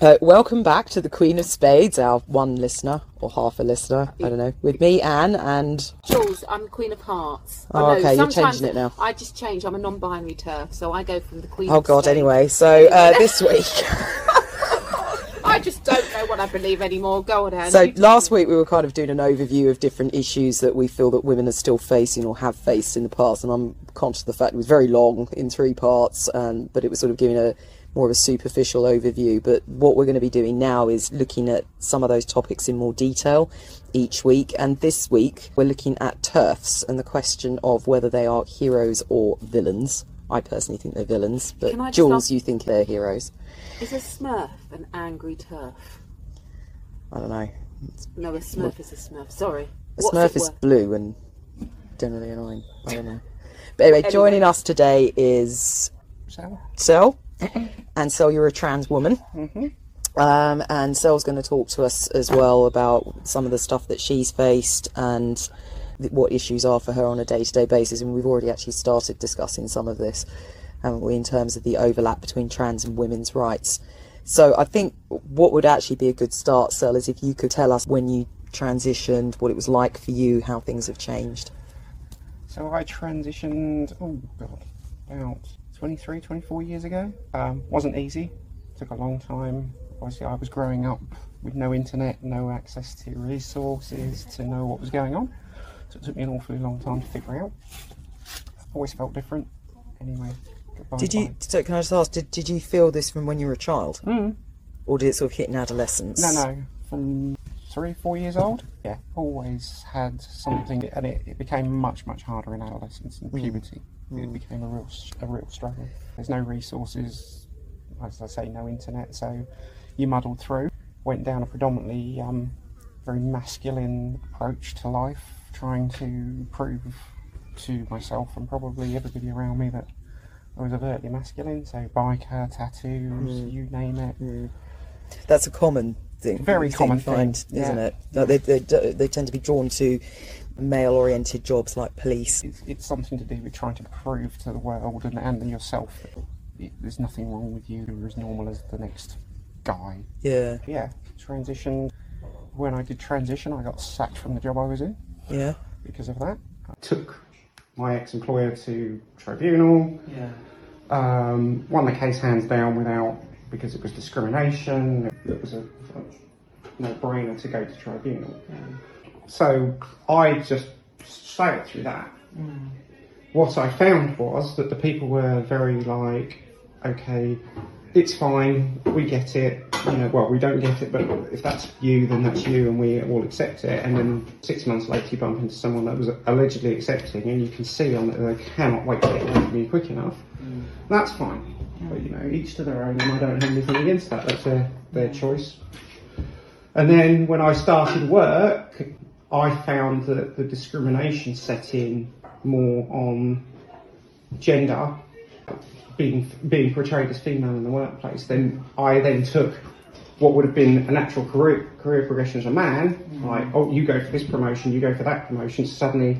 Uh, welcome back to the Queen of Spades, our one listener or half a listener. I don't know. With me, Anne, and Jules, I'm the Queen of Hearts. Oh, okay, you're changing it now. I just change. I'm a non-binary TERF, so I go from the Queen. oh of god. Spades. Anyway, so uh, this week. I just don't know what I believe anymore. Go on, Anne. So You- last week we were kind of doing an overview of different issues that we feel that women are still facing or have faced in the past, and I'm conscious of the fact it was very long in three parts, um, but it was sort of giving a more of a superficial overview. But what we're going to be doing now is looking at some of those topics in more detail each week, and this week we're looking at TERFs and the question of whether they are heroes or villains. I personally think they're villains, but Can I just Jules, ask- you think they're heroes. Is a Smurf an angry TERF? I don't know. No, a Smurf is a Smurf. Sorry. A What's Smurf is worth? blue and generally annoying. I don't know. But anyway, Anyway. joining us today is So, Sel. And so you're a trans woman. Um, and Sel's going to talk to us as well about some of the stuff that she's faced and th- what issues are for her on a day to day basis. And we've already actually started discussing some of this, haven't we, in terms of the overlap between trans and women's rights. So I think what would actually be a good start, Sel, is if you could tell us when you transitioned, what it was like for you, how things have changed. so I transitioned, oh god, about 23, 24 years ago. Um, wasn't easy, took a long time. Obviously, I was growing up with no internet, no access to resources to know what was going on. So it took me an awfully long time to figure out. Always felt different. Anyway, goodbye. Did you, so can I just ask, did, did you feel this from when you were a child? Mm. Or did it sort of hit in adolescence? No, no, from three, four years old. Yeah, always had something, and it, it became much, much harder in adolescence and hmm. puberty. It hmm. became a real, a real struggle. There's no resources, as I say, no internet, so you muddled through. Went down a predominantly um, very masculine approach to life, trying to prove to myself and probably everybody around me that I was overtly masculine. So biker, tattoos, hmm. you name it. That's a common thing. Very you common find, thing, isn't yeah. it? Like they, they, they tend to be drawn to male-oriented jobs like police. it's, it's something to do with trying to prove to the world and, and yourself that there's nothing wrong with you. You're as normal as the next guy. Yeah, Yeah, transitioned. When I did transition, I got sacked from the job I was in yeah, because of that. I took my ex-employer to tribunal. yeah. Um, won the case hands down without because it was discrimination. It was a, a no-brainer to go to tribunal. So I just sailed through that. Mm. What I found was that the people were very like, okay, it's fine, we get it. You know, well, we don't get it, but if that's you, then that's you, and we all accept it. And then six months later, you bump into someone that was allegedly accepting, and you can see on that they cannot wait to get away from you quick enough. Mm. That's fine. But you know, each to their own, and I don't have anything against that. That's their, their choice. And then when I started work, I found that the discrimination set in more on gender, being being portrayed as female in the workplace. Then I then took what would have been a natural career career progression as a man, like oh you go for this promotion, you go for that promotion. Suddenly,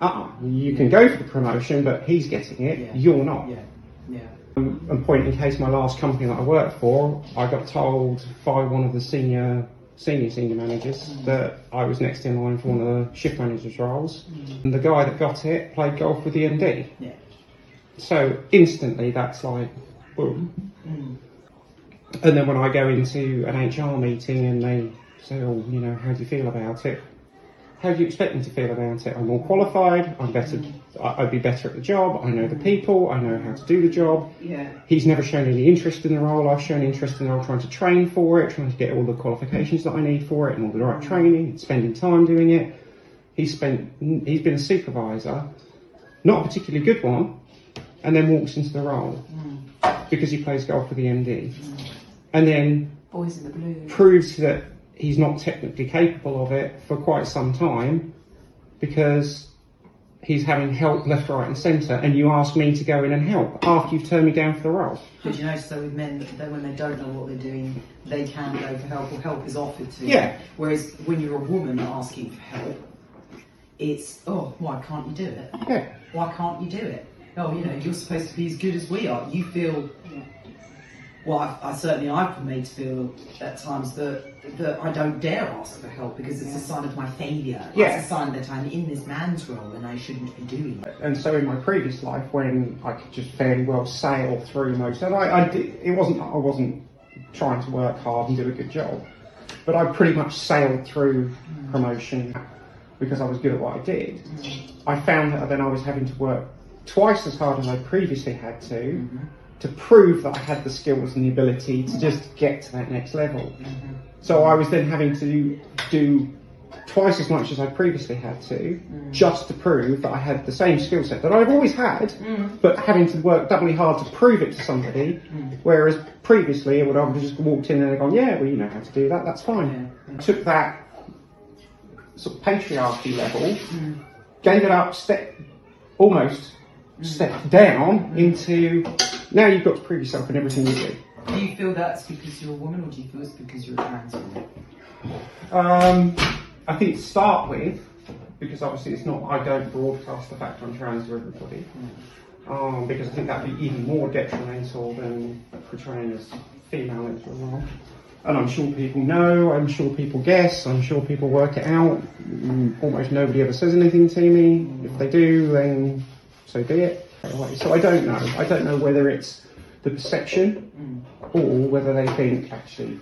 uh, you can go for the promotion, but he's getting it, you're not. Yeah, yeah. Um, and point in case my last company that I worked for, I got told by one of the senior senior senior managers mm. that I was next in line for one of the shift managers roles. Mm. And the guy that got it played golf with the MD. Yeah. So instantly that's like boom. Mm. And then when I go into an HR meeting and they say, Oh, you know, how do you feel about it? How do you expect me to feel about it? I'm more qualified, I'm better I'd be better at the job, I know the people, I know how to do the job. Yeah. He's never shown any interest in the role. I've shown interest in the role, trying to train for it, trying to get all the qualifications that I need for it, and all the right mm. training, spending time doing it. He's spent. He's been a supervisor, not a particularly good one, and then walks into the role mm. because he plays golf with the MD, mm. and then Boys in the blue. proves that he's not technically capable of it for quite some time because he's having help left, right, and centre, and you ask me to go in and help after you've turned me down for the role. Did you notice that with men, that when they don't know what they're doing, they can go for help or help is offered to Yeah. them? Whereas when you're a woman asking for help, it's, oh, why can't you do it? Yeah. Why can't you do it? Oh, you know, you're supposed to be as good as we are. You feel well, I, I certainly I've made to feel at times that that I don't dare ask for help because it's a sign of my failure. Yeah. It's a sign that I'm in this man's role and I shouldn't be doing it. And so in my previous life, when I could just fairly well sail through most, and I, I did, it wasn't I wasn't trying to work hard and do a good job, but I pretty much sailed through mm. promotion because I was good at what I did. Mm. I found that then I was having to work twice as hard as I previously had to mm-hmm. To prove that I had the skills and the ability to just get to that next level. So I was then having to do twice as much as I previously had to, mm. just to prove that I had the same skill set that I've always had, mm. but having to work doubly hard to prove it to somebody. Mm. Whereas previously, it would I would have just walked in and gone, "Yeah, well, you know how to do that. That's fine." Took that sort of patriarchy level, gave it up, step almost stepped down into now you've got to prove yourself in everything you do. Do you feel that's because you're a woman or do you feel it's because you're a trans woman? Um, I think to start with, because obviously it's not, I don't broadcast the fact I'm trans to everybody, um, because I think that'd be even more detrimental than portraying as female into a role. And I'm sure people know, I'm sure people guess, I'm sure people work it out. Mm, Almost nobody ever says anything to me. If they do, then so be it. So I don't know. I don't know whether it's the perception mm. or whether they think actually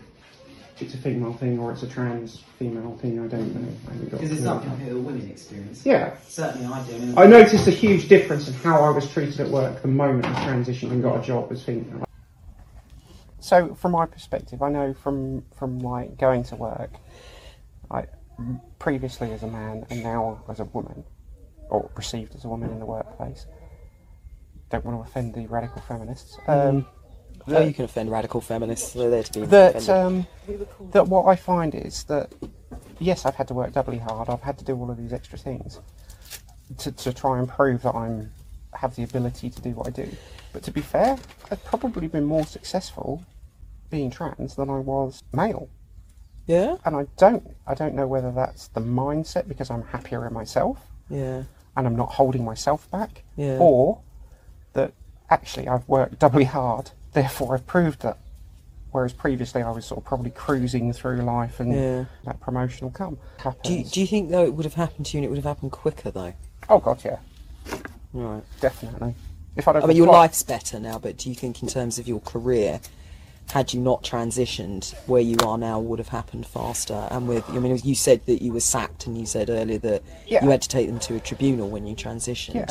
it's a female thing or it's a trans female thing. I don't know. I haven't got Because it's a clue. something that all women experience. Yeah. Certainly I do. I noticed a huge difference in how I was treated at work the moment I transitioned and got a job as female. So, from my perspective, I know from from like going to work, I previously as a man and now as a woman, or perceived as a woman in the workplace. Don't want to offend the radical feminists. Um, Oh, you can offend radical feminists. They're there to be that um, that what I find is that yes, I've had to work doubly hard. I've had to do all of these extra things to, to try and prove that I'm have the ability to do what I do. But to be fair, I've probably been more successful being trans than I was male. yeah, And I don't I don't know whether that's the mindset because I'm happier in myself yeah, and I'm not holding myself back, Yeah. or that actually I've worked doubly hard, therefore I've proved that. Whereas previously I was sort of probably cruising through life and Yeah. that promotion will come. Happens. Do you, do you think though it would have happened to you and it would have happened quicker though? oh god, yeah, Right. definitely. If I don't I mean, your life's better now, but do you think in terms of your career, had you not transitioned, where you are now would have happened faster? And with, I mean, you said that you were sacked, and you said earlier that Yeah. you had to take them to a tribunal when you transitioned. Yeah.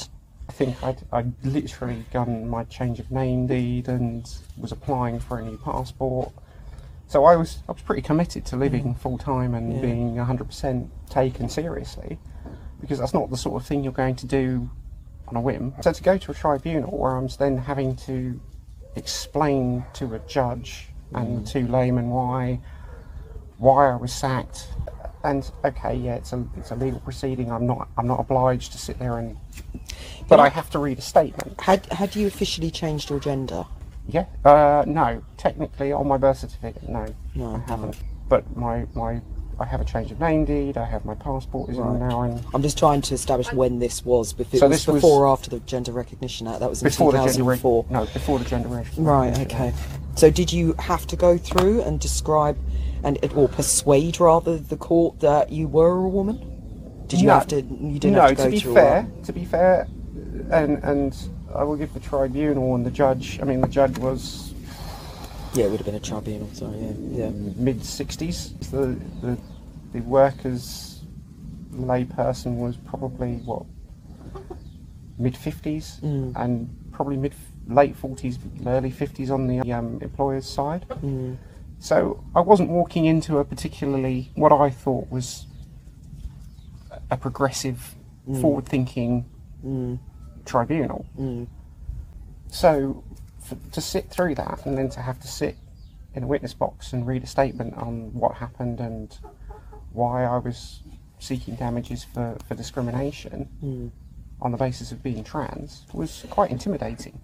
I think I'd, I'd literally done my change of name deed and was applying for a new passport. So I was I was pretty committed to living full time and Mm. Yeah. being 100% taken seriously because that's not the sort of thing you're going to do on a whim. So to go to a tribunal where I'm then having to explain to a judge Mm. and to laymen why why I was sacked. And okay, yeah, it's a it's a legal proceeding. I'm not I'm not obliged to sit there and, but I have to read a statement. Had had you officially changed your gender? Yeah. Uh, no, technically on my birth certificate, no, No, I haven't. But my my I have a change of name deed. I have my passport is in now and I'm just trying to establish when this was. If it So was this was- before or after the Gender Recognition Act. That was in before the gender 2004. no before the gender recognition. Right. Okay. So did you have to go through and describe, and it, or persuade rather the court that you were a woman? Did you No. have to? You didn't no, have to go to be through. fair, to be fair, and and I will give the tribunal and the judge. I mean, the judge was Yeah, it would have been a tribunal. Sorry. Yeah. Yeah. mid 60s. The, the the workers layperson was probably what mid 50s Mm. and probably mid late 40s, early 50s on the um, employer's side. Mm. So I wasn't walking into a particularly what I thought was a progressive, forward-thinking Mm. tribunal. Mm. So for, to sit through that and then to have to sit in a witness box and read a statement on what happened and why I was seeking damages for, for discrimination Mm. on the basis of being trans was quite intimidating.